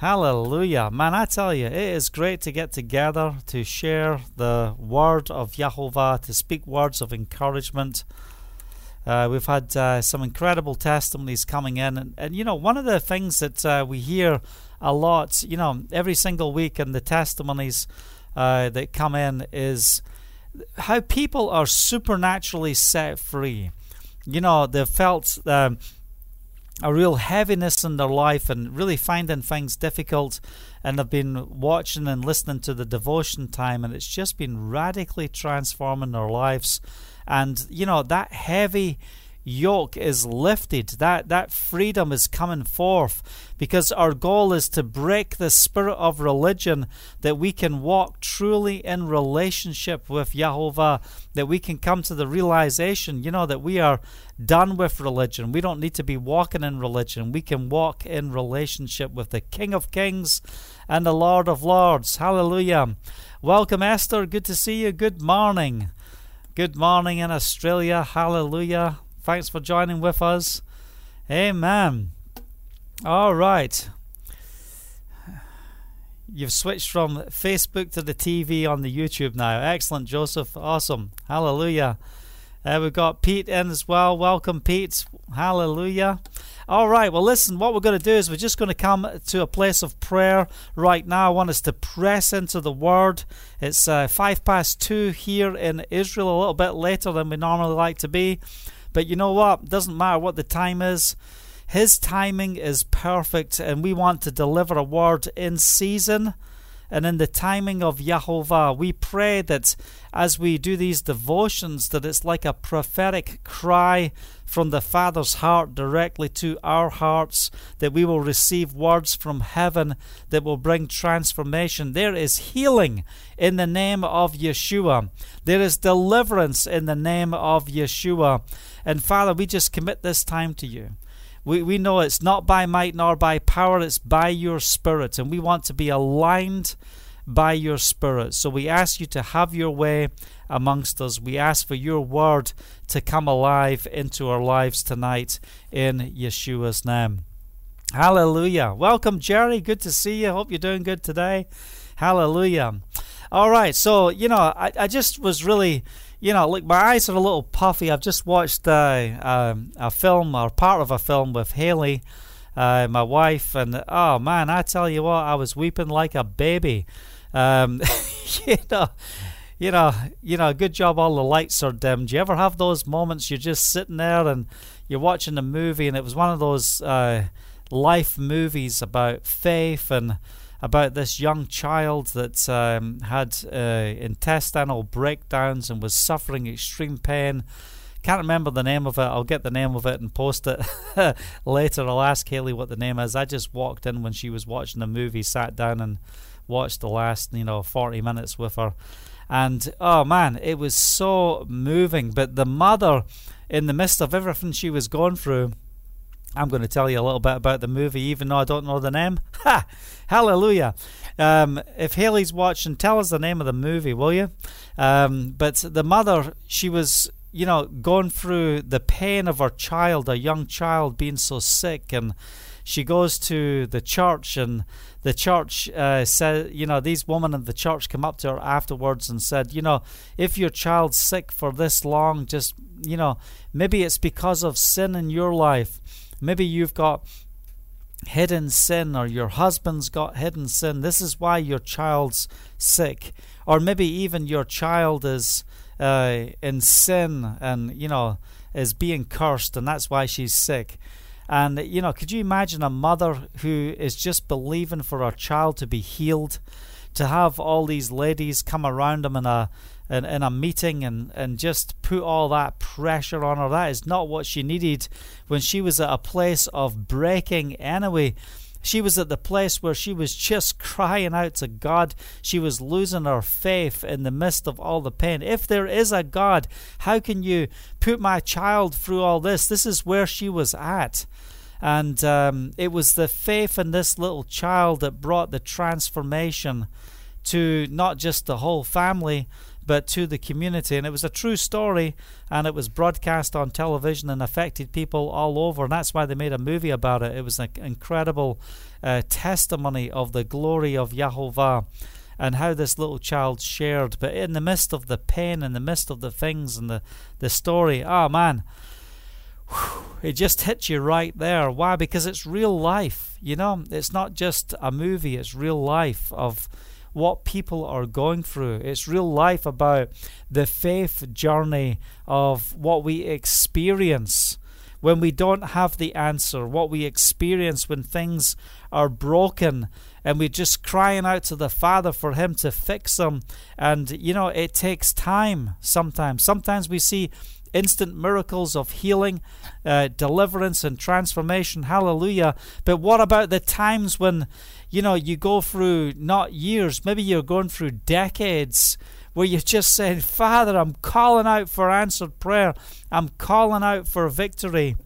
Hallelujah. Man, I tell you, it is great to get together to share the word of Yahovah, to speak words of encouragement. Uh, we've had uh, some incredible testimonies coming in. And, and, you know, one of the things that uh, we hear a lot, you know, every single week in the testimonies uh, that come in is how people are supernaturally set free. You know, they've felt. Um, a real heaviness in their life and really finding things difficult. And they've been watching and listening to the devotion time, and it's just been radically transforming their lives. And, you know, that heavy yoke is lifted. That that freedom is coming forth because our goal is to break the spirit of religion that we can walk truly in relationship with Yahovah, that we can come to the realization, you know, that we are done with religion. We don't need to be walking in religion. We can walk in relationship with the King of Kings and the Lord of Lords. Hallelujah. Welcome, Esther. Good to see you. Good morning. Good morning in Australia. Hallelujah. Thanks for joining with us. Amen. All right. You've switched from Facebook to the TV on the YouTube now. Excellent, Joseph. Awesome. Hallelujah. Uh, we've got Pete in as well. Welcome, Pete. Hallelujah. All right. Well, listen, what we're going to do is we're just going to come to a place of prayer right now. I want us to press into the Word. It's uh, five past two here in Israel, a little bit later than we normally like to be. But you know what? Doesn't matter what the time is. His timing is perfect, and we want to deliver a word in season and in the timing of Yahovah. We pray that as we do these devotions, that it's like a prophetic cry from the Father's heart directly to our hearts, that we will receive words from heaven that will bring transformation. There is healing in the name of Yeshua, there is deliverance in the name of Yeshua. And Father, we just commit this time to you. We, we know it's not by might nor by power, it's by your Spirit. And we want to be aligned by your Spirit. So we ask you to have your way amongst us. We ask for your word to come alive into our lives tonight in Yeshua's name. Hallelujah. Welcome, Jerry. Good to see you. Hope you're doing good today. Hallelujah. All right. So, you know, I, I just was really you know, look, my eyes are a little puffy. I've just watched uh, um, a film or part of a film with Haley, uh, my wife, and oh man, I tell you what, I was weeping like a baby. Um, you know, you know, you know, good job. All the lights are dimmed. Do you ever have those moments you're just sitting there and you're watching a movie, and it was one of those uh, life movies about faith and about this young child that um, had uh, intestinal breakdowns and was suffering extreme pain. Can't remember the name of it. I'll get the name of it and post it later. I'll ask Haley what the name is. I just walked in when she was watching the movie, sat down and watched the last, you know, 40 minutes with her. And oh man, it was so moving. But the mother, in the midst of everything she was going through, I'm going to tell you a little bit about the movie, even though I don't know the name. Ha! Hallelujah. Um, if Haley's watching, tell us the name of the movie, will you? Um, but the mother, she was, you know, going through the pain of her child, a young child being so sick, and she goes to the church, and the church uh, said, you know, these women in the church come up to her afterwards and said, you know, if your child's sick for this long, just, you know, maybe it's because of sin in your life Maybe you've got hidden sin or your husband's got hidden sin. This is why your child's sick. Or maybe even your child is uh, in sin and, you know, is being cursed and that's why she's sick. And, you know, could you imagine a mother who is just believing for her child to be healed? To have all these ladies come around them in a in, in a meeting and, and just put all that pressure on her. That is not what she needed when she was at a place of breaking anyway. She was at the place where she was just crying out to God. She was losing her faith in the midst of all the pain. If there is a God, how can you put my child through all this? This is where she was at. And um, it was the faith in this little child that brought the transformation to not just the whole family, but to the community. And it was a true story, and it was broadcast on television and affected people all over. And that's why they made a movie about it. It was an incredible uh, testimony of the glory of Yahovah and how this little child shared. But in the midst of the pain, in the midst of the things and the, the story, oh man, it just hits you right there. Why? Because it's real life. You know, it's not just a movie, it's real life of what people are going through. It's real life about the faith journey of what we experience when we don't have the answer, what we experience when things are broken and we're just crying out to the Father for Him to fix them. And, you know, it takes time sometimes. Sometimes we see instant miracles of healing, uh, deliverance, and transformation. Hallelujah. But what about the times when, you know, you go through not years, maybe you're going through decades where you're just saying, Father, I'm calling out for answered prayer, I'm calling out for victory.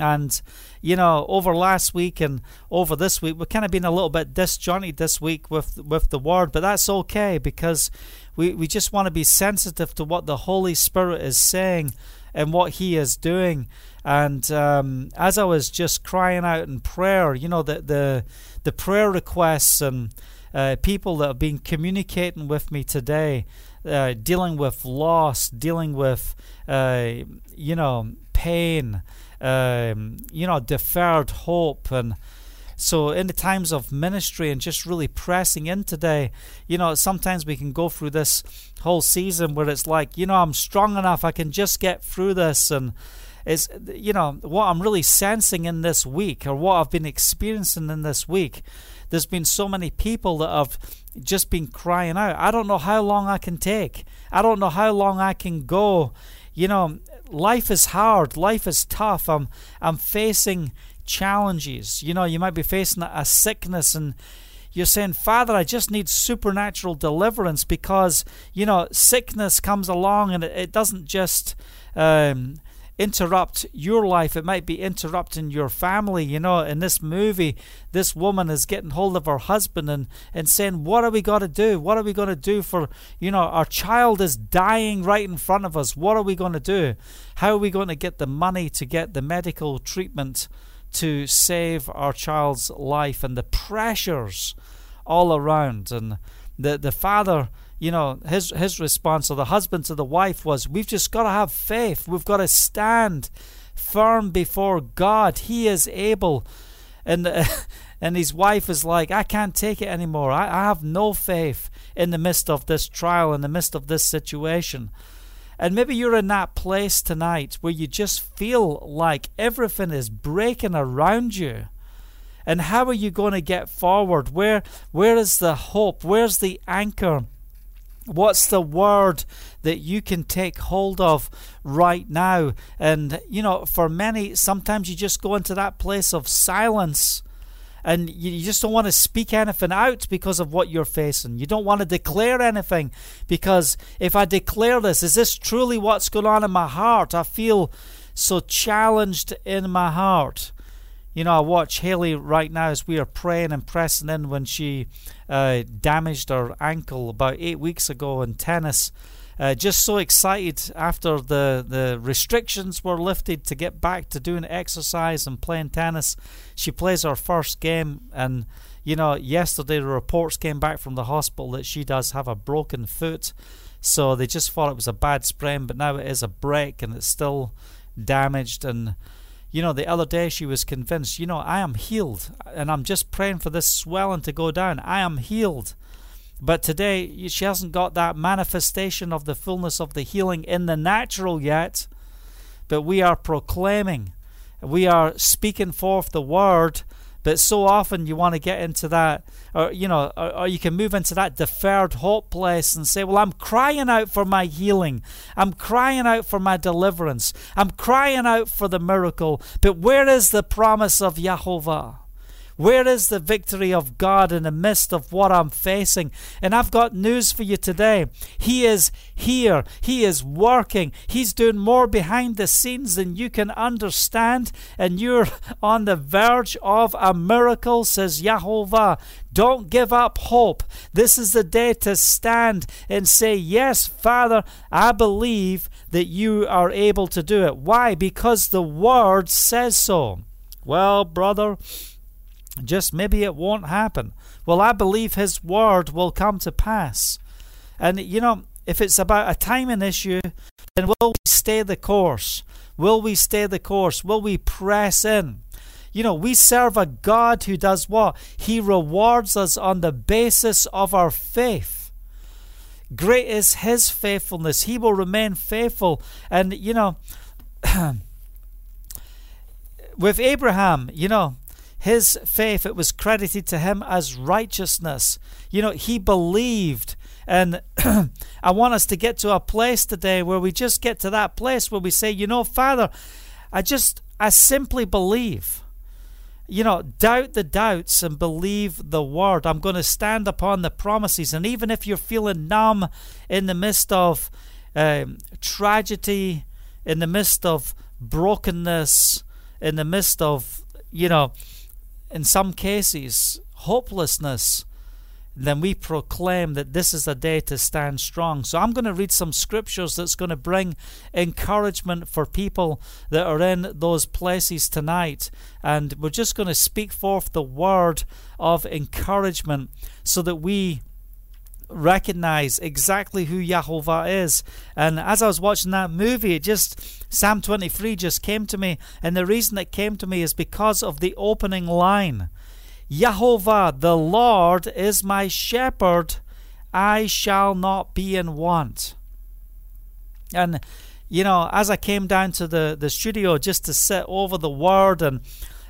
And, you know, over last week and over this week, we've kind of been a little bit disjointed this week with with the word, but that's okay because we, we just want to be sensitive to what the Holy Spirit is saying and what He is doing. And um, as I was just crying out in prayer, you know, the the, the prayer requests and uh, people that have been communicating with me today, uh, dealing with loss, dealing with, uh, you know, pain um, you know, deferred hope. And so, in the times of ministry and just really pressing in today, you know, sometimes we can go through this whole season where it's like, you know, I'm strong enough, I can just get through this. And it's, you know, what I'm really sensing in this week or what I've been experiencing in this week. There's been so many people that have just been crying out. I don't know how long I can take. I don't know how long I can go. You know, life is hard, life is tough. I'm I'm facing challenges. You know, you might be facing a sickness and you're saying, Father, I just need supernatural deliverance because, you know, sickness comes along and it, doesn't just um, interrupt your life, it might be interrupting your family. You know, in this movie, this woman is getting hold of her husband and, and saying, What are we going to do? What are we going to do for, you know, our child is dying right in front of us. What are we going to do? How are we going to get the money to get the medical treatment to save our child's life and the pressures all around? And the, the father you know, his his response or the husband to the wife was, "We've just got to have faith. We've got to stand firm before God. He is able." And and his wife is like, "I can't take it anymore. I, I have no faith in the midst of this trial, in the midst of this situation." And maybe you're in that place tonight where you just feel like everything is breaking around you. And how are you going to get forward? Where where is the hope? Where's the anchor? What's the word that you can take hold of right now? And, you know, for many, sometimes you just go into that place of silence and you just don't want to speak anything out because of what you're facing. You don't want to declare anything because if I declare this, is this truly what's going on in my heart? I feel so challenged in my heart. You know, I watch Haley right now as we are praying and pressing in when she uh, damaged her ankle about eight weeks ago in tennis. Uh, just so excited after the, the restrictions were lifted to get back to doing exercise and playing tennis. She plays her first game, and you know, yesterday the reports came back from the hospital that she does have a broken foot. So they just thought it was a bad sprain, but now it is a break and it's still damaged. And you know, the other day she was convinced, you know, I am healed and I'm just praying for this swelling to go down. I am healed. But today she hasn't got that manifestation of the fullness of the healing in the natural yet. But we are proclaiming, we are speaking forth the word but so often you want to get into that, or you know, or, or, you can move into that deferred hope place and say, "Well, I'm crying out for my healing. I'm crying out for my deliverance. I'm crying out for the miracle. But where is the promise of Yahovah? Where is the victory of God in the midst of what I'm facing? And I've got news for you today. He is here. He is working. He's doing more behind the scenes than you can understand. And you're on the verge of a miracle, says Yahovah. Don't give up hope. This is the day to stand and say, Yes, Father, I believe that you are able to do it. Why? Because the Word says so. Well, brother, just maybe it won't happen. Well, I believe His Word will come to pass. And, you know, if it's about a timing issue, then will we stay the course? Will we stay the course? Will we press in? You know, we serve a God who does what? He rewards us on the basis of our faith. Great is His faithfulness. He will remain faithful. And, you know, with Abraham, you know, his faith, it was credited to him as righteousness. You know, he believed. And I want us to get to a place today where we just get to that place where we say, you know, Father, I just, I simply believe. You know, doubt the doubts and believe the word. I'm going to stand upon the promises. And even if you're feeling numb in the midst of um, tragedy, in the midst of brokenness, in the midst of, you know, in some cases, hopelessness, then we proclaim that this is a day to stand strong. So I'm going to read some scriptures that's going to bring encouragement for people that are in those places tonight. And we're just going to speak forth the word of encouragement so that we recognize exactly who Yahovah is. And as I was watching that movie, it just Psalm 23 just came to me, and the reason it came to me is because of the opening line. Yahovah, the Lord, is my shepherd, I shall not be in want. And you know, as I came down to the, the studio just to sit over the word and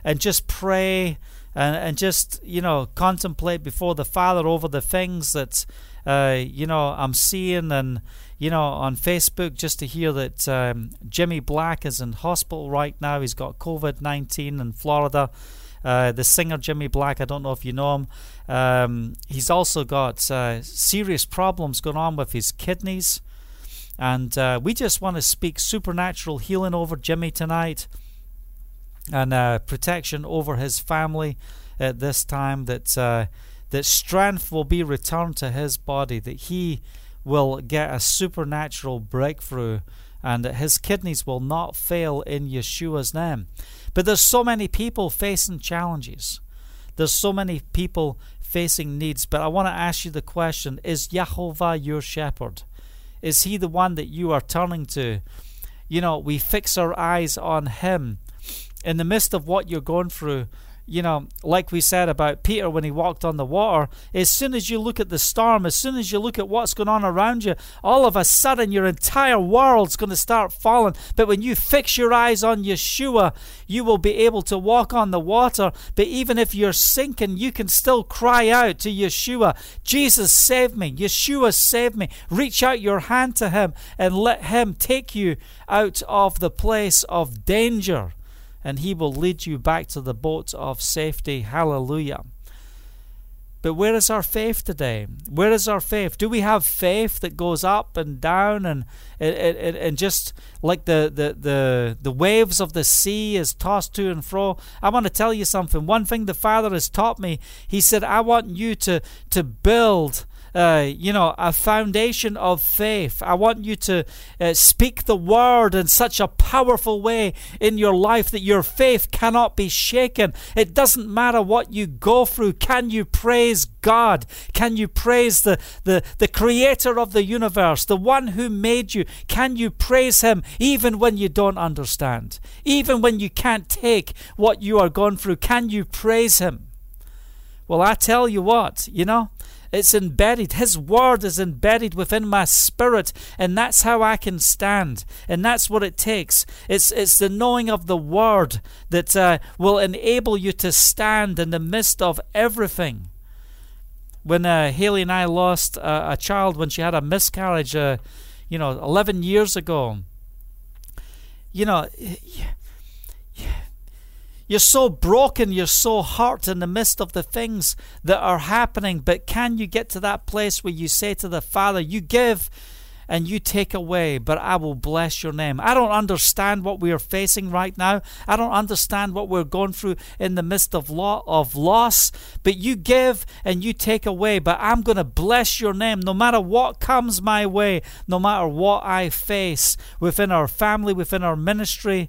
and just pray and, and just, you know, contemplate before the Father over the things that uh, you know, I'm seeing and you know on Facebook just to hear that um, Jimmy Black is in hospital right now. He's got COVID 19 in Florida. Uh, the singer Jimmy Black, I don't know if you know him. Um, he's also got uh, serious problems going on with his kidneys. And uh, we just want to speak supernatural healing over Jimmy tonight and uh, protection over his family at this time. That uh, that strength will be returned to his body, that he will get a supernatural breakthrough, and that his kidneys will not fail in Yeshua's name. But there's so many people facing challenges. There's so many people facing needs. But I want to ask you the question Is Yahovah your shepherd? Is he the one that you are turning to? You know, we fix our eyes on him. In the midst of what you're going through, you know, like we said about Peter when he walked on the water, as soon as you look at the storm, as soon as you look at what's going on around you, all of a sudden your entire world's going to start falling. But when you fix your eyes on Yeshua, you will be able to walk on the water. But even if you're sinking, you can still cry out to Yeshua, Jesus, save me. Yeshua, save me. Reach out your hand to him and let him take you out of the place of danger and he will lead you back to the boat of safety. Hallelujah. But where is our faith today? Where is our faith? Do we have faith that goes up and down and and, and, and just like the, the, the, the waves of the sea is tossed to and fro? I want to tell you something. One thing the Father has taught me, He said, I want you to, to build uh, you know, a foundation of faith. I want you to uh, speak the word in such a powerful way in your life that your faith cannot be shaken. It doesn't matter what you go through. Can you praise God? Can you praise the, the, the creator of the universe, the one who made you? Can you praise him even when you don't understand? Even when you can't take what you are going through, can you praise him? Well, I tell you what, you know, it's embedded. His word is embedded within my spirit, and that's how I can stand. And that's what it takes. It's it's the knowing of the word that uh, will enable you to stand in the midst of everything. When uh, Haley and I lost uh, a child when she had a miscarriage, uh, you know, 11 years ago, you know You're so broken, you're so hurt in the midst of the things that are happening. But can you get to that place where you say to the Father, You give and you take away, but I will bless your name. I don't understand what we are facing right now. I don't understand what we're going through in the midst of law of loss, but you give and you take away, but I'm going to bless your name no matter what comes my way, no matter what I face within our family, within our ministry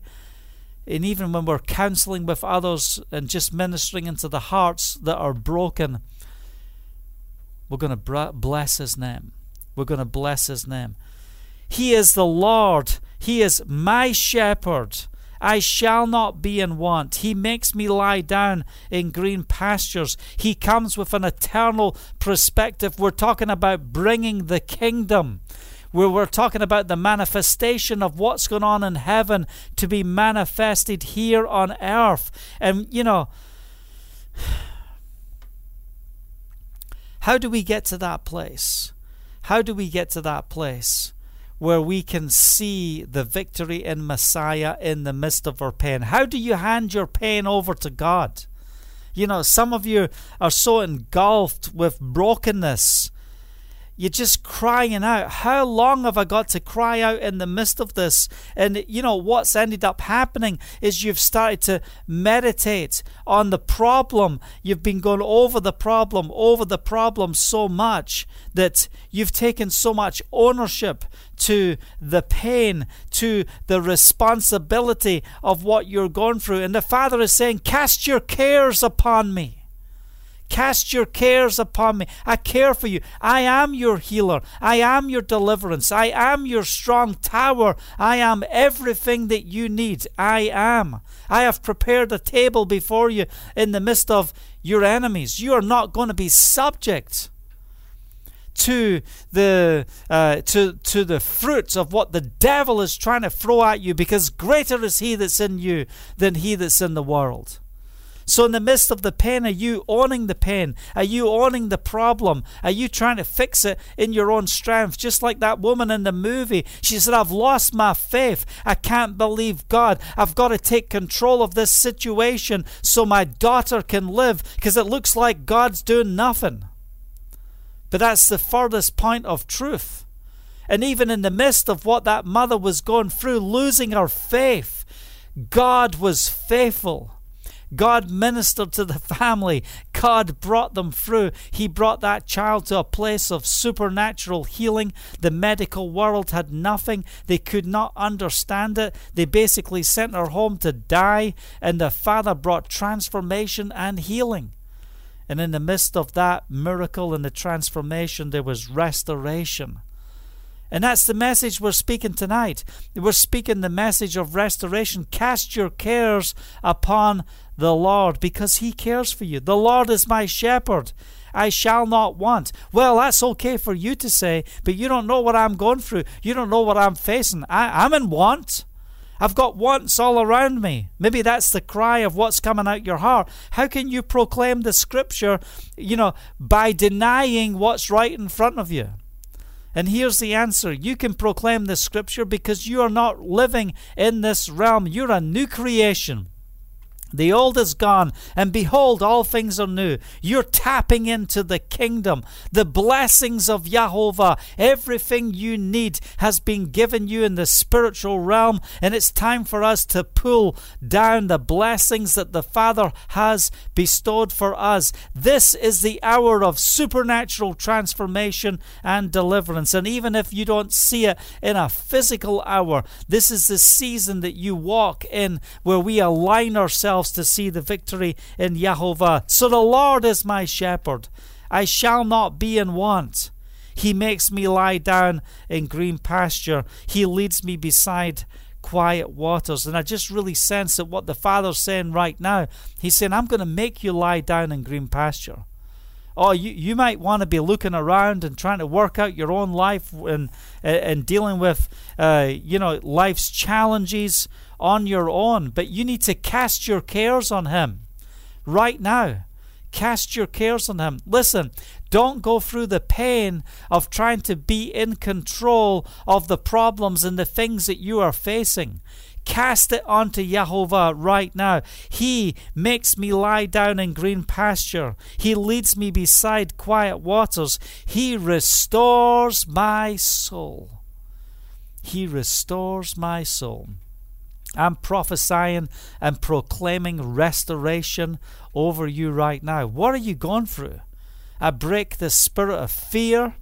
and even when we're counseling with others and just ministering into the hearts that are broken, we're going to bless His name. We're going to bless His name. He is the Lord. He is my shepherd. I shall not be in want. He makes me lie down in green pastures. He comes with an eternal perspective. We're talking about bringing the kingdom where we're talking about the manifestation of what's going on in heaven to be manifested here on earth. And, you know, how do we get to that place? How do we get to that place? where we can see the victory in Messiah in the midst of our pain. How do you hand your pain over to God? You know, some of you are so engulfed with brokenness you're just crying out. How long have I got to cry out in the midst of this? And you know, what's ended up happening is you've started to meditate on the problem. You've been going over the problem, over the problem so much that you've taken so much ownership to the pain, to the responsibility of what you're going through. And the Father is saying, Cast your cares upon me. Cast your cares upon me. I care for you. I am your healer. I am your deliverance. I am your strong tower. I am everything that you need. I am. I have prepared a table before you in the midst of your enemies. You are not going to be subject to the uh, to to the fruits of what the devil is trying to throw at you because greater is he that's in you than he that's in the world so, in the midst of the pain, are you owning the pain? Are you owning the problem? Are you trying to fix it in your own strength? Just like that woman in the movie. She said, I've lost my faith. I can't believe God. I've got to take control of this situation so my daughter can live because it looks like God's doing nothing. But that's the furthest point of truth. And even in the midst of what that mother was going through, losing her faith, God was faithful. God ministered to the family. God brought them through. He brought that child to a place of supernatural healing. The medical world had nothing. They could not understand it. They basically sent her home to die, and the father brought transformation and healing. And in the midst of that miracle and the transformation, there was restoration. And that's the message we're speaking tonight. We're speaking the message of restoration. Cast your cares upon the Lord because he cares for you. The Lord is my shepherd. I shall not want. Well, that's okay for you to say, but you don't know what I'm going through. You don't know what I'm facing. I, I'm in want. I've got wants all around me. Maybe that's the cry of what's coming out your heart. How can you proclaim the scripture, you know, by denying what's right in front of you? And here's the answer you can proclaim the scripture because you are not living in this realm. You're a new creation. The old is gone, and behold, all things are new. You're tapping into the kingdom, the blessings of Jehovah. Everything you need has been given you in the spiritual realm, and it's time for us to pull down the blessings that the Father has bestowed for us. This is the hour of supernatural transformation and deliverance. And even if you don't see it in a physical hour, this is the season that you walk in where we align ourselves ourselves to see the victory in Jehovah. So the Lord is my shepherd. I shall not be in want. He makes me lie down in green pasture. He leads me beside quiet waters. And I just really sense that what the Father's saying right now, He's saying, I'm going to make you lie down in green pasture. Oh, you, you might want to be looking around and trying to work out your own life and, and dealing with, uh, you know, life's challenges on your own, but you need to cast your cares on Him right now. Cast your cares on Him. Listen, don't go through the pain of trying to be in control of the problems and the things that you are facing. Cast it onto Jehovah right now. He makes me lie down in green pasture. He leads me beside quiet waters. He restores my soul. He restores my soul. I'm prophesying and proclaiming restoration over you right now. What are you going through? I break the spirit of fear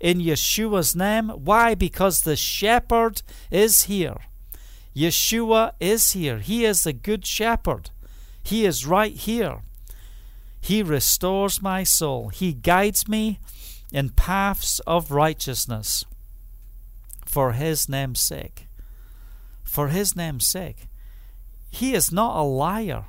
in Yeshua's name. Why? Because the shepherd is here. Yeshua is here. He is the good shepherd. He is right here. He restores my soul. He guides me in paths of righteousness for his name's sake. For his name's sake. He is not a liar.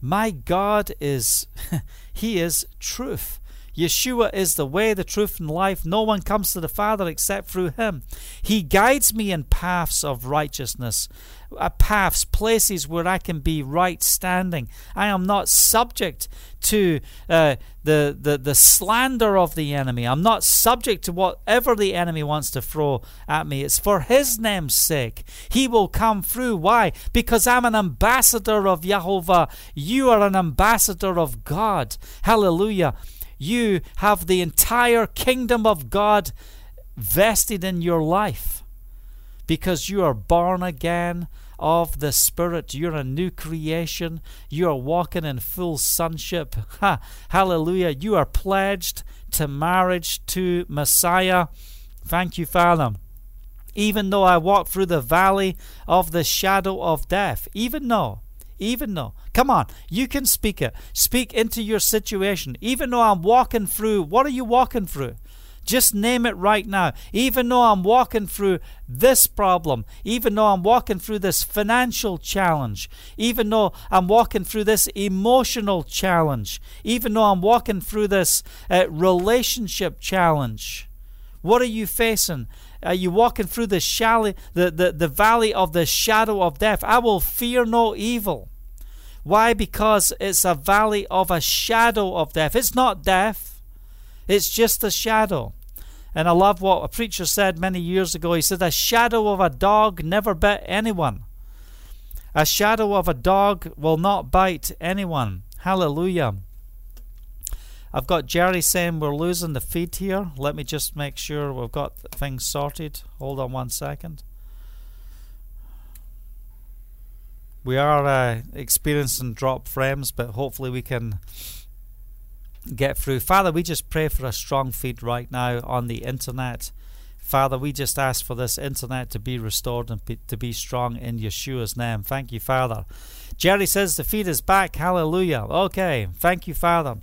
My God is, He is truth. Yeshua is the way, the truth, and life. No one comes to the Father except through Him. He guides me in paths of righteousness, uh, paths, places where I can be right standing. I am not subject to uh, the, the, the slander of the enemy. I'm not subject to whatever the enemy wants to throw at me. It's for His name's sake. He will come through. Why? Because I'm an ambassador of Jehovah. You are an ambassador of God. Hallelujah you have the entire kingdom of God vested in your life because you are born again of the Spirit. You're a new creation. You are walking in full sonship. Ha, hallelujah. You are pledged to marriage to Messiah. Thank you, Father. Even though I walk through the valley of the shadow of death, even though even though, come on, you can speak it. Speak into your situation. Even though I'm walking through, what are you walking through? Just name it right now. Even though I'm walking through this problem, even though I'm walking through this financial challenge, even though I'm walking through this emotional challenge, even though I'm walking through this uh, relationship challenge, what are you facing? Are you walking through the, shally, the, the, the valley of the shadow of death? I will fear no evil. Why? Because it's a valley of a shadow of death. It's not death, it's just a shadow. And I love what a preacher said many years ago. He said, A shadow of a dog never bit anyone. A shadow of a dog will not bite anyone. Hallelujah. I've got Jerry saying we're losing the feed here. Let me just make sure we've got things sorted. Hold on one second. We are uh, experiencing drop frames, but hopefully we can get through. Father, we just pray for a strong feed right now on the internet. Father, we just ask for this internet to be restored and be, to be strong in Yeshua's name. Thank you, Father. Jerry says the feed is back. Hallelujah. Okay. Thank you, Father.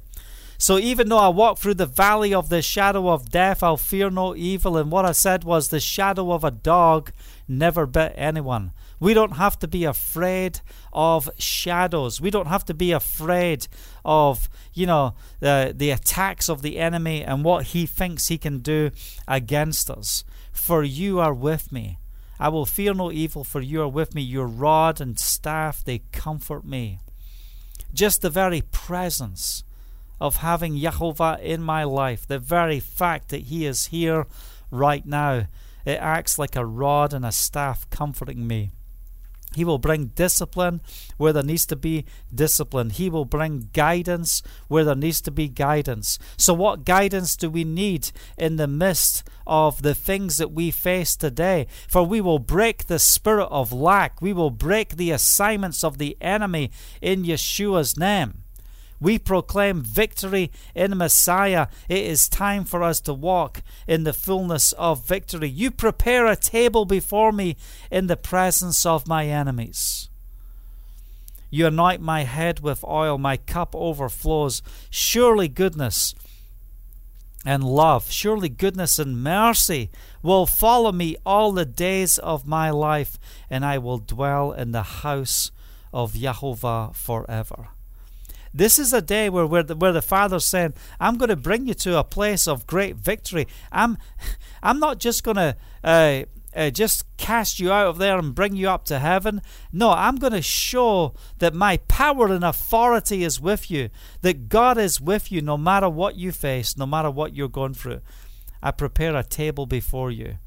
So even though I walk through the valley of the shadow of death, I'll fear no evil. And what I said was, the shadow of a dog never bit anyone. We don't have to be afraid of shadows. We don't have to be afraid of, you know, the, the attacks of the enemy and what he thinks he can do against us. For you are with me. I will fear no evil, for you are with me. Your rod and staff, they comfort me. Just the very presence of having Jehovah in my life, the very fact that He is here right now, it acts like a rod and a staff comforting me. He will bring discipline where there needs to be discipline. He will bring guidance where there needs to be guidance. So, what guidance do we need in the midst of the things that we face today? For we will break the spirit of lack, we will break the assignments of the enemy in Yeshua's name. We proclaim victory in Messiah. It is time for us to walk in the fullness of victory. You prepare a table before me in the presence of my enemies. You anoint my head with oil, my cup overflows. Surely goodness and love, surely goodness and mercy will follow me all the days of my life, and I will dwell in the house of Jehovah forever. This is a day where, where, the, where the Father's saying, I'm going to bring you to a place of great victory. I'm, I'm not just going to uh, uh, just cast you out of there and bring you up to heaven. No, I'm going to show that my power and authority is with you, that God is with you no matter what you face, no matter what you're going through. I prepare a table before you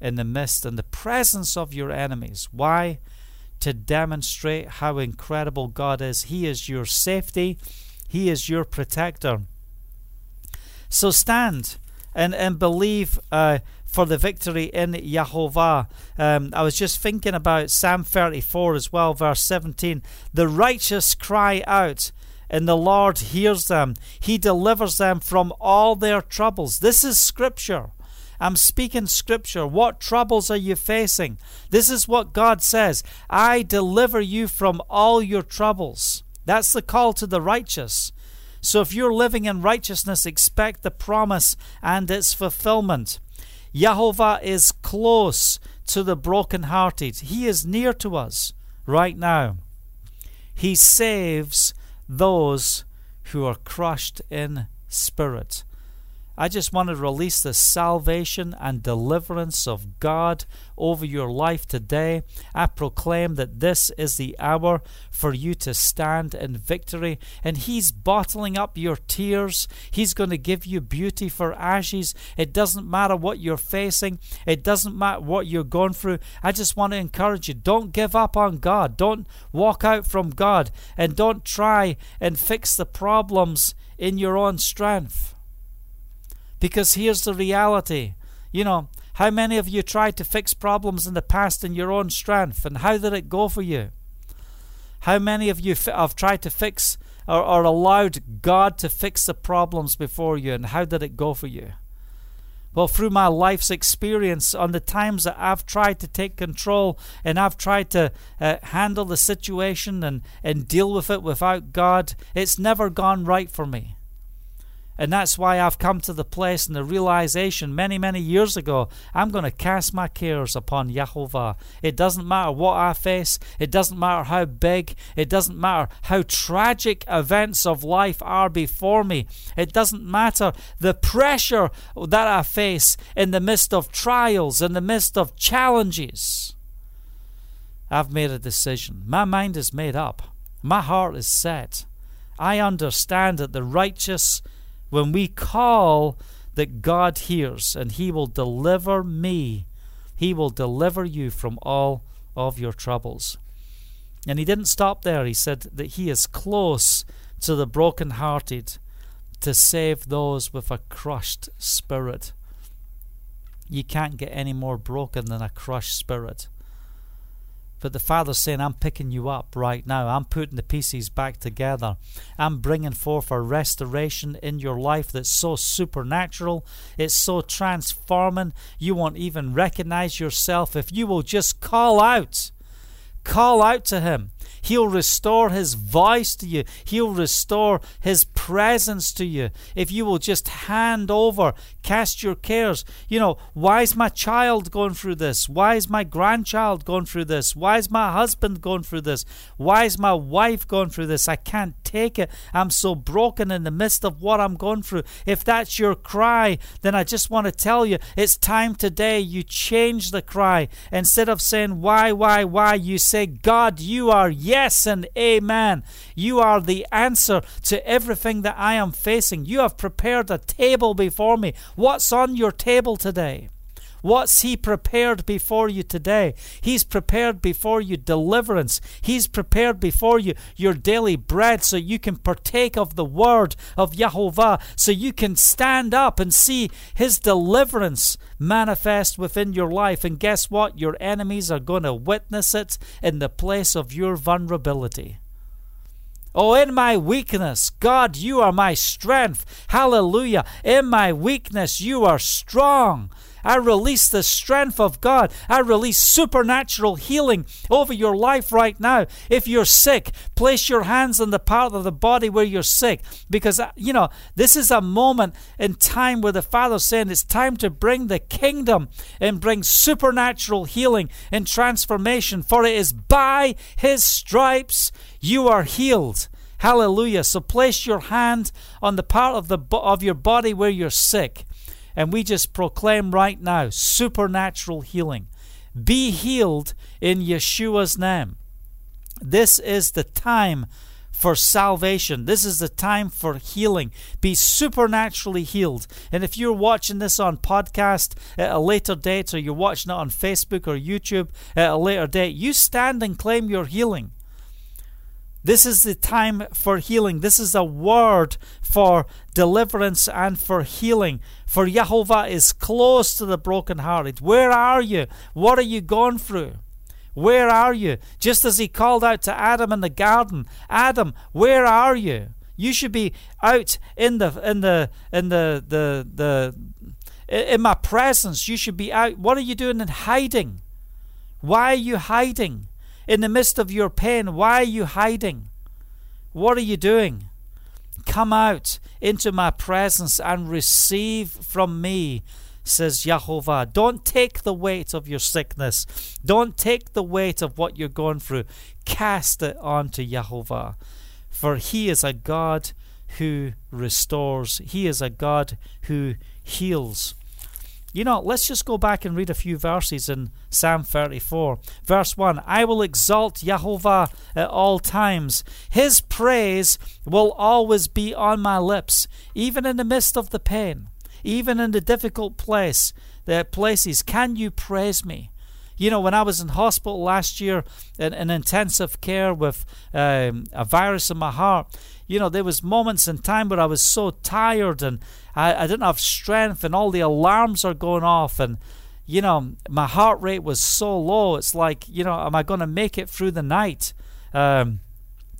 in the midst and the presence of your enemies. Why? To demonstrate how incredible God is. He is your safety, He is your protector. So stand and, and believe uh, for the victory in Yahovah. Um, I was just thinking about Psalm 34 as well, verse 17. The righteous cry out, and the Lord hears them. He delivers them from all their troubles. This is scripture. I'm speaking scripture. What troubles are you facing? This is what God says I deliver you from all your troubles. That's the call to the righteous. So if you're living in righteousness, expect the promise and its fulfillment. Yahovah is close to the brokenhearted. He is near to us right now. He saves those who are crushed in spirit. I just want to release the salvation and deliverance of God over your life today. I proclaim that this is the hour for you to stand in victory. And He's bottling up your tears. He's going to give you beauty for ashes. It doesn't matter what you're facing, it doesn't matter what you're going through. I just want to encourage you don't give up on God. Don't walk out from God. And don't try and fix the problems in your own strength. Because here's the reality. You know, how many of you tried to fix problems in the past in your own strength, and how did it go for you? How many of you have tried to fix or, or allowed God to fix the problems before you, and how did it go for you? Well, through my life's experience, on the times that I've tried to take control and I've tried to uh, handle the situation and, and deal with it without God, it's never gone right for me. And that's why I've come to the place and the realization many, many years ago I'm going to cast my cares upon Yahovah. It doesn't matter what I face, it doesn't matter how big, it doesn't matter how tragic events of life are before me, it doesn't matter the pressure that I face in the midst of trials, in the midst of challenges. I've made a decision. My mind is made up, my heart is set. I understand that the righteous when we call that God hears and He will deliver me, He will deliver you from all of your troubles. And He didn't stop there. He said that He is close to the brokenhearted to save those with a crushed spirit. You can't get any more broken than a crushed spirit. But the Father's saying, I'm picking you up right now. I'm putting the pieces back together. I'm bringing forth a restoration in your life that's so supernatural. It's so transforming. You won't even recognize yourself if you will just call out. Call out to Him. He'll restore His voice to you. He'll restore His presence to you. If you will just hand over, cast your cares. You know, why is my child going through this? Why is my grandchild going through this? Why is my husband going through this? Why is my wife going through this? I can't take it. I'm so broken in the midst of what I'm going through. If that's your cry, then I just want to tell you it's time today you change the cry. Instead of saying, Why, why, why, you say, God, you are yes and amen. You are the answer to everything that I am facing. You have prepared a table before me. What's on your table today? What's He prepared before you today? He's prepared before you deliverance. He's prepared before you your daily bread so you can partake of the word of Yahovah, so you can stand up and see His deliverance manifest within your life. And guess what? Your enemies are going to witness it in the place of your vulnerability. Oh, in my weakness, God, you are my strength. Hallelujah. In my weakness, you are strong. I release the strength of God. I release supernatural healing over your life right now. If you're sick, place your hands on the part of the body where you're sick. Because, uh, you know, this is a moment in time where the Father's saying it's time to bring the kingdom and bring supernatural healing and transformation. For it is by His stripes you are healed. Hallelujah. So place your hand on the part of the of your body where you're sick. And we just proclaim right now supernatural healing. Be healed in Yeshua's name. This is the time for salvation. This is the time for healing. Be supernaturally healed. And if you're watching this on podcast at a later date, or you're watching it on Facebook or YouTube at a later date, you stand and claim your healing. This is the time for healing. This is a word for deliverance and for healing. For Jehovah is close to the brokenhearted. Where are you? What are you going through? Where are you? Just as he called out to Adam in the garden, Adam, where are you? You should be out in the in the in the the the in my presence. You should be out. What are you doing in hiding? Why are you hiding? In the midst of your pain, why are you hiding? What are you doing? Come out into my presence and receive from me, says Jehovah. Don't take the weight of your sickness. Don't take the weight of what you're going through. Cast it onto Jehovah. For he is a God who restores, he is a God who heals. You know, let's just go back and read a few verses in Psalm 34. Verse 1 I will exalt Jehovah at all times. His praise will always be on my lips, even in the midst of the pain, even in the difficult place, the places. Can you praise me? You know, when I was in hospital last year in, in intensive care with um, a virus in my heart, you know, there was moments in time where I was so tired and I, I didn't have strength and all the alarms are going off and you know my heart rate was so low. It's like you know am i going to make it through the night? Um,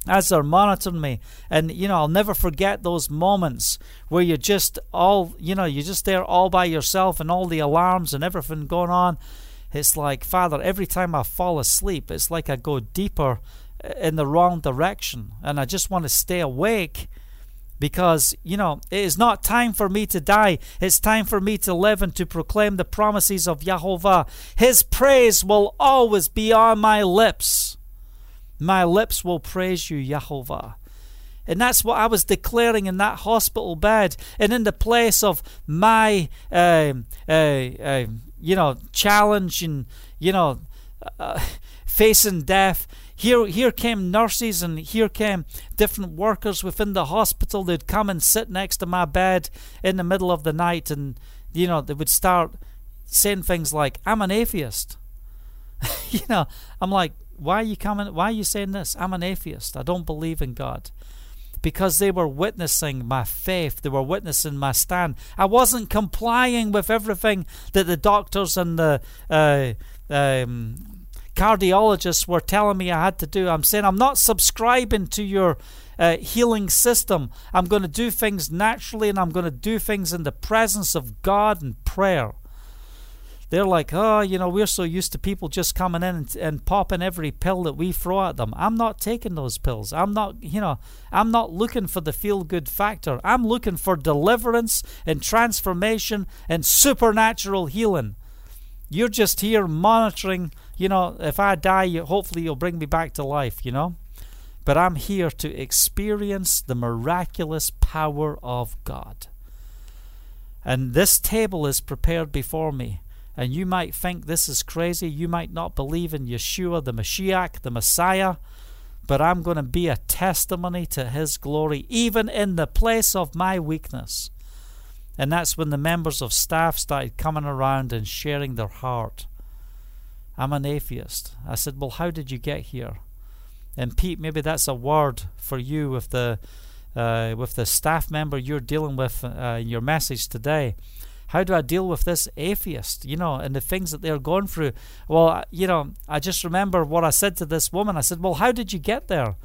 as they're monitoring me. And you know i'll never forget those moments where you're just all you know you're just there all by yourself and all the alarms and everything going on. It's like father every time i fall asleep it's like i go deeper in the wrong direction and i just want to stay awake because, you know, it is not time for me to die. It's time for me to live and to proclaim the promises of Jehovah. His praise will always be on my lips. My lips will praise you, Jehovah. And that's what I was declaring in that hospital bed and in the place of my, uh, uh, uh, you know, challenge and, you know, uh, facing death here, here came nurses and here came different workers within the hospital. They'd come and sit next to my bed in the middle of the night, and you know they would start saying things like, "I'm an atheist." you know, I'm like, "Why are you coming? Why are you saying this? I'm an atheist. I don't believe in God." Because they were witnessing my faith, they were witnessing my stand. I wasn't complying with everything that the doctors and the uh, um, cardiologists were telling me I had to do. I'm saying I'm not subscribing to your uh, healing system. I'm going to do things naturally and I'm going to do things in the presence of God and prayer. They're like, oh, you know, we're so used to people just coming in and, and popping every pill that we throw at them. I'm not taking those pills. I'm not, you know, I'm not looking for the feel good factor. I'm looking for deliverance and transformation and supernatural healing. You're just here monitoring you know, if I die, hopefully you'll bring me back to life, you know? But I'm here to experience the miraculous power of God. And this table is prepared before me. And you might think this is crazy. You might not believe in Yeshua, the Mashiach, the Messiah. But I'm going to be a testimony to His glory, even in the place of my weakness. And that's when the members of staff started coming around and sharing their heart. I'm an atheist. I said, Well, how did you get here? And Pete, maybe that's a word for you with the uh, with the staff member you're dealing with uh, in your message today. How do I deal with this atheist, you know, and the things that they're going through? Well, you know, I just remember what I said to this woman. I said, Well, how did you get there?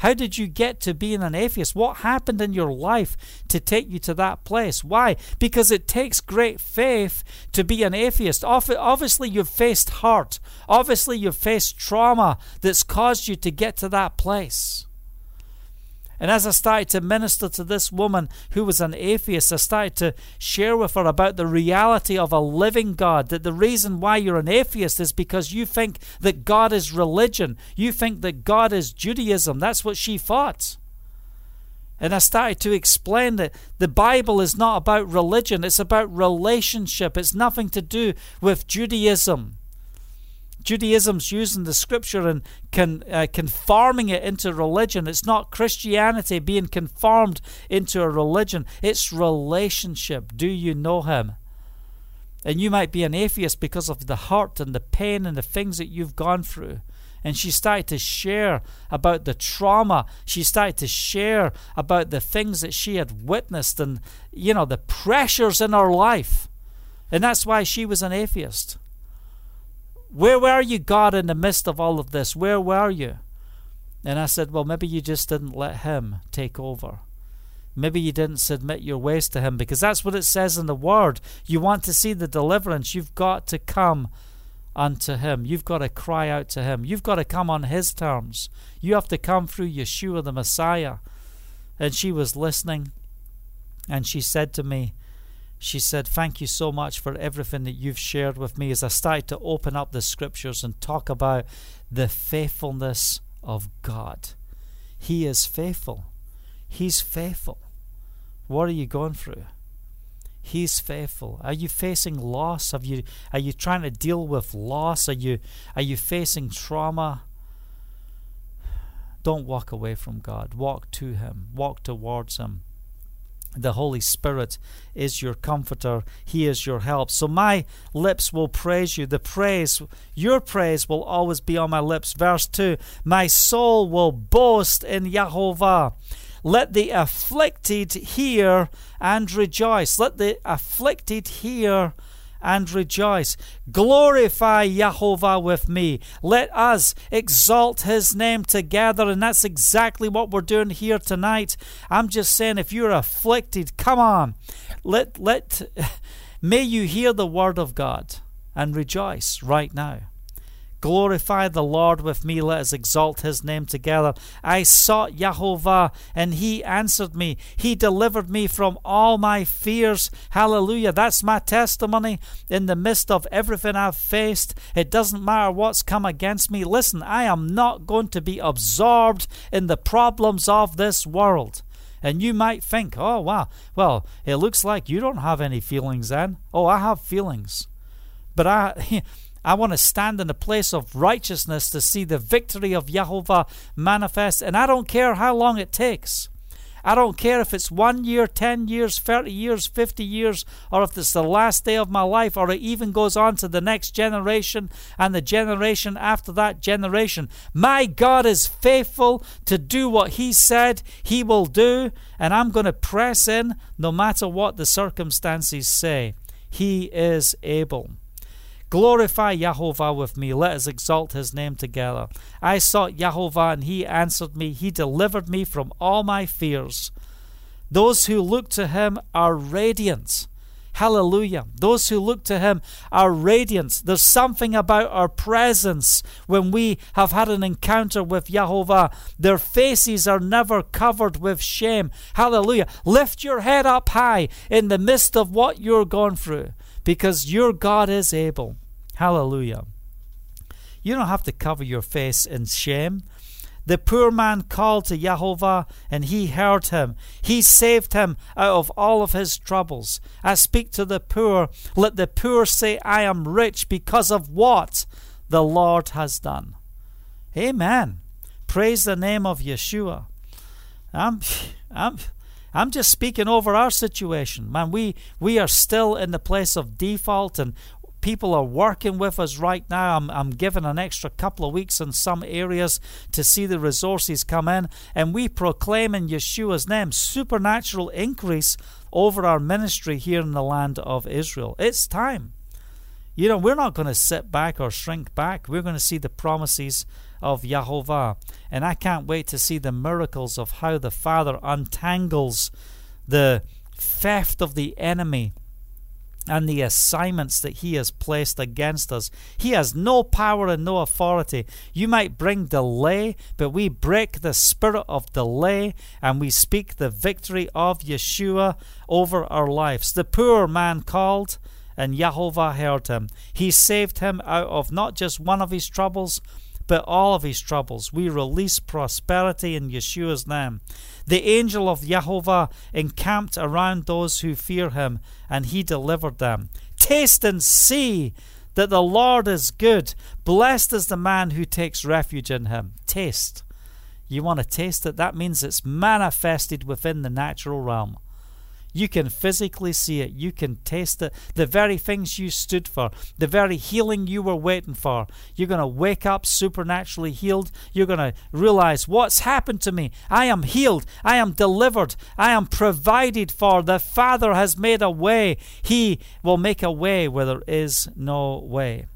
How did you get to being an atheist? What happened in your life to take you to that place? Why? Because it takes great faith to be an atheist. Obviously, you've faced hurt. Obviously, you've faced trauma that's caused you to get to that place. And as I started to minister to this woman who was an atheist, I started to share with her about the reality of a living God. That the reason why you're an atheist is because you think that God is religion. You think that God is Judaism. That's what she thought. And I started to explain that the Bible is not about religion, it's about relationship. It's nothing to do with Judaism. Judaism's using the scripture and con, uh, conforming it into religion. It's not Christianity being conformed into a religion, it's relationship. Do you know Him? And you might be an atheist because of the hurt and the pain and the things that you've gone through. And she started to share about the trauma. She started to share about the things that she had witnessed and, you know, the pressures in her life. And that's why she was an atheist. Where were you, God, in the midst of all of this? Where were you? And I said, Well, maybe you just didn't let Him take over. Maybe you didn't submit your ways to Him because that's what it says in the Word. You want to see the deliverance, you've got to come unto Him. You've got to cry out to Him. You've got to come on His terms. You have to come through Yeshua the Messiah. And she was listening, and she said to me, she said, Thank you so much for everything that you've shared with me as I started to open up the scriptures and talk about the faithfulness of God. He is faithful. He's faithful. What are you going through? He's faithful. Are you facing loss? Have you are you trying to deal with loss? Are you are you facing trauma? Don't walk away from God. Walk to him. Walk towards him. The Holy Spirit is your comforter. He is your help. So my lips will praise you. The praise, your praise will always be on my lips. Verse 2 My soul will boast in Jehovah. Let the afflicted hear and rejoice. Let the afflicted hear and rejoice. Glorify Yahovah with me. Let us exalt his name together. And that's exactly what we're doing here tonight. I'm just saying, if you're afflicted, come on. Let, let, may you hear the word of God and rejoice right now. Glorify the Lord with me. Let us exalt his name together. I sought Yahovah, and he answered me. He delivered me from all my fears. Hallelujah. That's my testimony in the midst of everything I've faced. It doesn't matter what's come against me. Listen, I am not going to be absorbed in the problems of this world. And you might think, oh, wow, well, it looks like you don't have any feelings then. Oh, I have feelings. But I. I want to stand in the place of righteousness to see the victory of Jehovah manifest, and I don't care how long it takes. I don't care if it's one year, 10 years, 30 years, 50 years, or if it's the last day of my life, or it even goes on to the next generation and the generation after that generation. My God is faithful to do what He said He will do, and I'm going to press in no matter what the circumstances say. He is able. Glorify Yahovah with me. Let us exalt his name together. I sought Yahovah, and he answered me. He delivered me from all my fears. Those who look to him are radiant. Hallelujah. Those who look to him are radiant. There's something about our presence when we have had an encounter with Jehovah. Their faces are never covered with shame. Hallelujah. Lift your head up high in the midst of what you're going through because your God is able. Hallelujah. You don't have to cover your face in shame. The poor man called to Jehovah, and he heard him. He saved him out of all of his troubles. I speak to the poor. Let the poor say, I am rich because of what the Lord has done. Amen. Praise the name of Yeshua. I'm, I'm, I'm just speaking over our situation. Man, we, we are still in the place of default and people are working with us right now. I'm, I'm given an extra couple of weeks in some areas to see the resources come in. And we proclaim in Yeshua's name supernatural increase over our ministry here in the land of Israel. It's time. You know, we're not going to sit back or shrink back. We're going to see the promises of Yahovah. And I can't wait to see the miracles of how the Father untangles the theft of the enemy and the assignments that he has placed against us. He has no power and no authority. You might bring delay, but we break the spirit of delay and we speak the victory of Yeshua over our lives. The poor man called, and Jehovah heard him. He saved him out of not just one of his troubles, but all of his troubles. We release prosperity in Yeshua's name. The angel of Jehovah encamped around those who fear him, and he delivered them. Taste and see that the Lord is good. Blessed is the man who takes refuge in him. Taste. You want to taste it? That means it's manifested within the natural realm. You can physically see it. You can taste it. The very things you stood for, the very healing you were waiting for. You're going to wake up supernaturally healed. You're going to realize what's happened to me. I am healed. I am delivered. I am provided for. The Father has made a way. He will make a way where there is no way.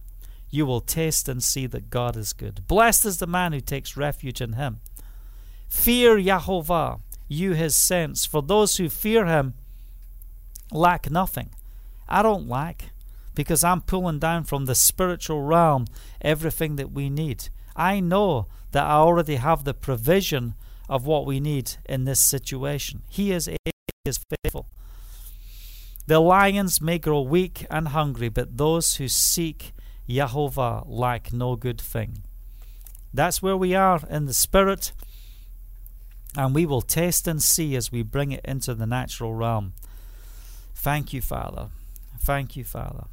You will taste and see that God is good. Blessed is the man who takes refuge in him. Fear Yahovah, you his saints, for those who fear him lack nothing. I don't lack because I'm pulling down from the spiritual realm everything that we need. I know that I already have the provision of what we need in this situation. He is, he is faithful. The lions may grow weak and hungry, but those who seek Jehovah lack no good thing. That's where we are in the spirit, and we will taste and see as we bring it into the natural realm. Thank you, Father. Thank you, Father.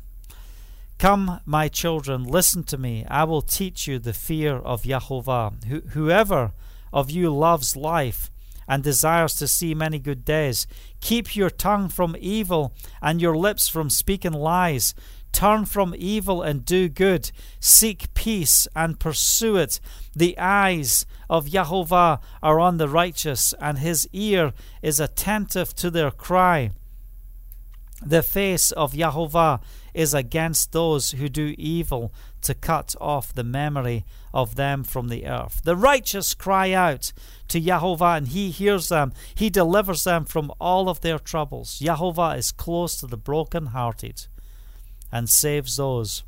Come, my children, listen to me. I will teach you the fear of Yahovah. whoever of you loves life and desires to see many good days, keep your tongue from evil and your lips from speaking lies. Turn from evil and do good. Seek peace and pursue it. The eyes of Yahovah are on the righteous, and his ear is attentive to their cry. The face of Yahovah is against those who do evil to cut off the memory of them from the earth. The righteous cry out to Yahovah and he hears them. He delivers them from all of their troubles. Yahovah is close to the broken-hearted and saves those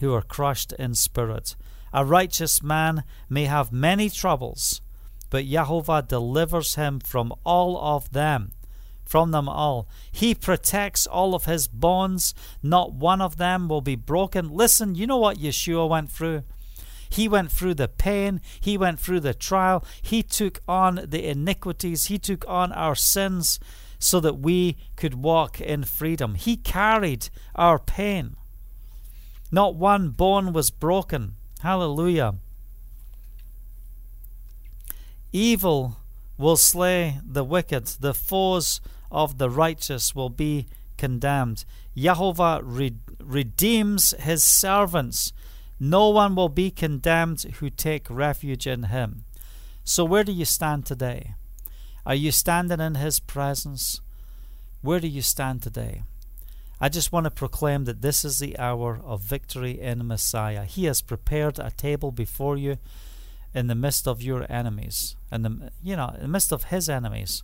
who are crushed in spirit. A righteous man may have many troubles, but Yahovah delivers him from all of them from them all. He protects all of his bonds. Not one of them will be broken. Listen, you know what Yeshua went through? He went through the pain. He went through the trial. He took on the iniquities. He took on our sins so that we could walk in freedom. He carried our pain. Not one bone was broken. Hallelujah. Evil will slay the wicked. The foes of the righteous will be condemned. Jehovah re- redeems his servants. No one will be condemned who take refuge in him. So, where do you stand today? Are you standing in his presence? Where do you stand today? I just want to proclaim that this is the hour of victory in Messiah. He has prepared a table before you in the midst of your enemies, in the you know, in the midst of his enemies.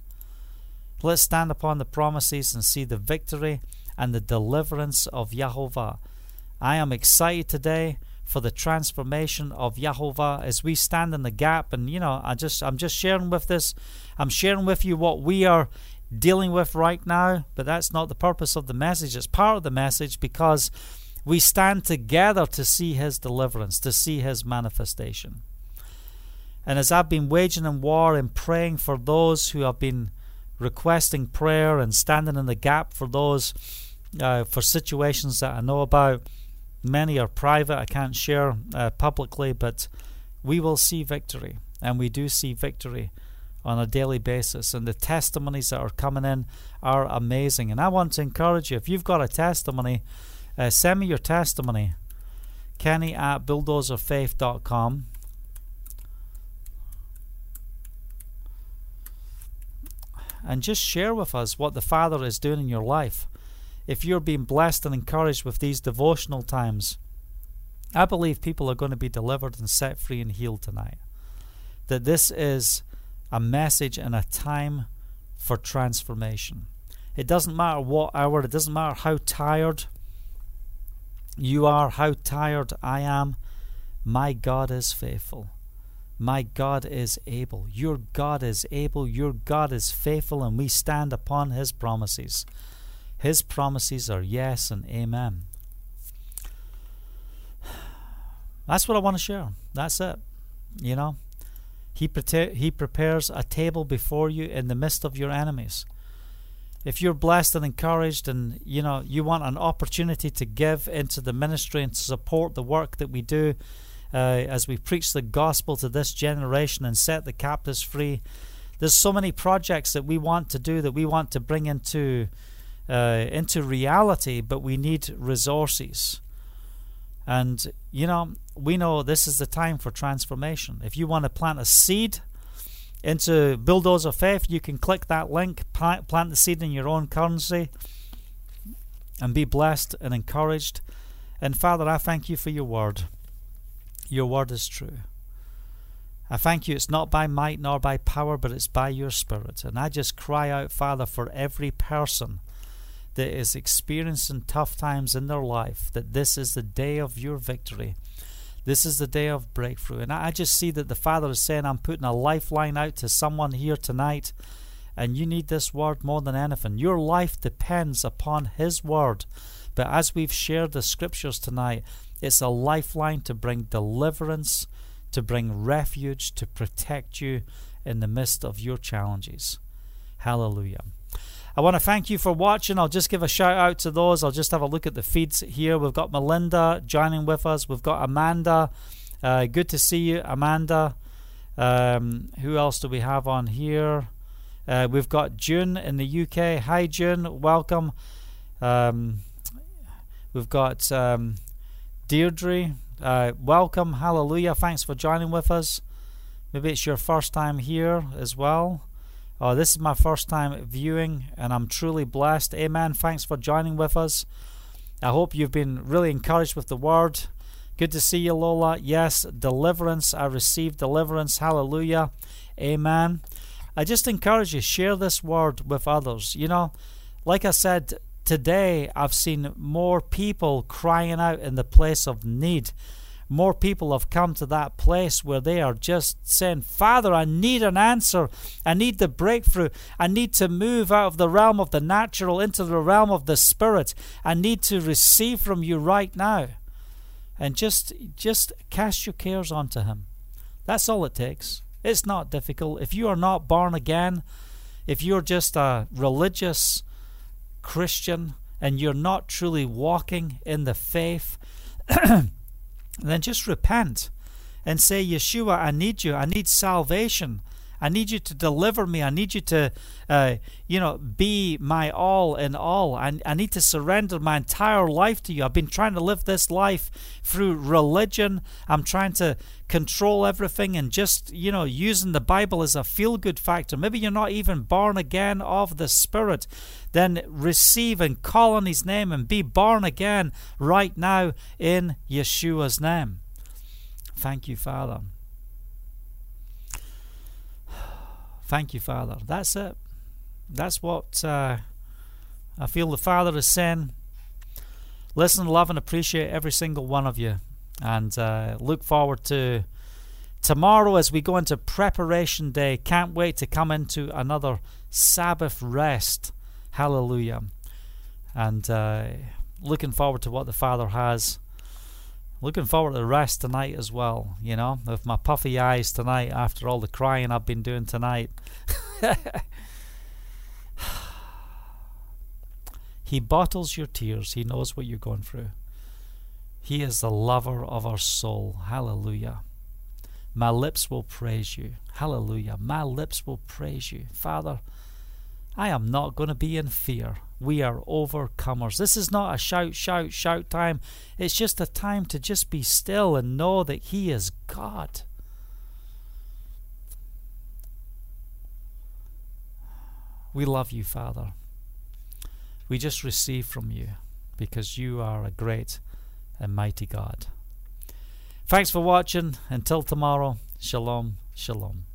Let's stand upon the promises and see the victory and the deliverance of Yahovah. I am excited today for the transformation of Yahovah as we stand in the gap. And you know, I just I'm just sharing with this. I'm sharing with you what we are dealing with right now, but that's not the purpose of the message. It's part of the message because we stand together to see his deliverance, to see his manifestation. And as I've been waging in war and praying for those who have been requesting prayer and standing in the gap for those uh, for situations that I know about. Many are private, I can't share uh, publicly, but we will see victory, and we do see victory on a daily basis. And the testimonies that are coming in are amazing. And I want to encourage you if you've got a testimony, uh, send me your testimony. Kenny at bulldozerfaith.com. and just share with us what the Father is doing in your life. If you're being blessed and encouraged with these devotional times, I believe people are going to be delivered and set free and healed tonight. That this is a message and a time for transformation. It doesn't matter what hour, it doesn't matter how tired you are, how tired I am. My God is faithful. My God is able. Your God is able. Your God is faithful, and we stand upon His promises. His promises are yes and amen. That's what I want to share. That's it. You know, He, pre- he prepares a table before you in the midst of your enemies. if you're blessed and encouraged and you know you want an opportunity to give into the ministry and to support the work that we do uh, as we preach the gospel to this generation and set the captives free there's so many projects that we want to do that we want to bring into uh, into reality but we need resources and you know we know this is the time for transformation if you want to plant a seed into Bulldozer of Faith, you can click that link, plant the seed in your own currency, and be blessed and encouraged. And Father, I thank you for your word. Your word is true. I thank you, it's not by might nor by power, but it's by your Spirit. And I just cry out, Father, for every person that is experiencing tough times in their life, that this is the day of your victory. This is the day of breakthrough. And I just see that the Father is saying, I'm putting a lifeline out to someone here tonight, and you need this word more than anything. Your life depends upon His word. But as we've shared the scriptures tonight, it's a lifeline to bring deliverance, to bring refuge, to protect you in the midst of your challenges. Hallelujah. I want to thank you for watching. I'll just give a shout out to those. I'll just have a look at the feeds here. We've got Melinda joining with us. We've got Amanda. Uh, good to see you, Amanda. Um, who else do we have on here? Uh, we've got June in the UK. Hi, June. Welcome. Um, we've got um, Deirdre. Uh, welcome. Hallelujah. Thanks for joining with us. Maybe it's your first time here as well. Oh, this is my first time viewing, and I'm truly blessed. Amen. Thanks for joining with us. I hope you've been really encouraged with the word. Good to see you, Lola. Yes, deliverance. I received deliverance. Hallelujah. Amen. I just encourage you, share this word with others. You know, like I said, today I've seen more people crying out in the place of need more people have come to that place where they are just saying, Father, I need an answer. I need the breakthrough. I need to move out of the realm of the natural into the realm of the spirit. I need to receive from you right now. And just just cast your cares onto him. That's all it takes. It's not difficult. If you are not born again, if you're just a religious Christian and you're not truly walking in the faith, then just repent and say, Yeshua, I need you. I need salvation. I need you to deliver me. I need you to, uh, you know, be my all in all. I, I need to surrender my entire life to you. I've been trying to live this life through religion. I'm trying to control everything and just, you know, using the Bible as a feel good factor. Maybe you're not even born again of the Spirit. Then receive and call on His name and be born again right now in Yeshua's name. Thank you, Father. Thank you, Father. That's it. That's what uh, I feel the Father is saying. Listen, love, and appreciate every single one of you. And uh, look forward to tomorrow as we go into preparation day. Can't wait to come into another Sabbath rest. Hallelujah. And uh, looking forward to what the Father has looking forward to the rest tonight as well. You know, with my puffy eyes tonight after all the crying I've been doing tonight. he bottles your tears. He knows what you're going through. He is the lover of our soul. Hallelujah. My lips will praise you. Hallelujah. My lips will praise you. Father, I am not going to be in fear. We are overcomers. This is not a shout, shout, shout time. It's just a time to just be still and know that He is God. We love you, Father. We just receive from you because you are a great and mighty God. Thanks for watching. Until tomorrow, shalom, shalom.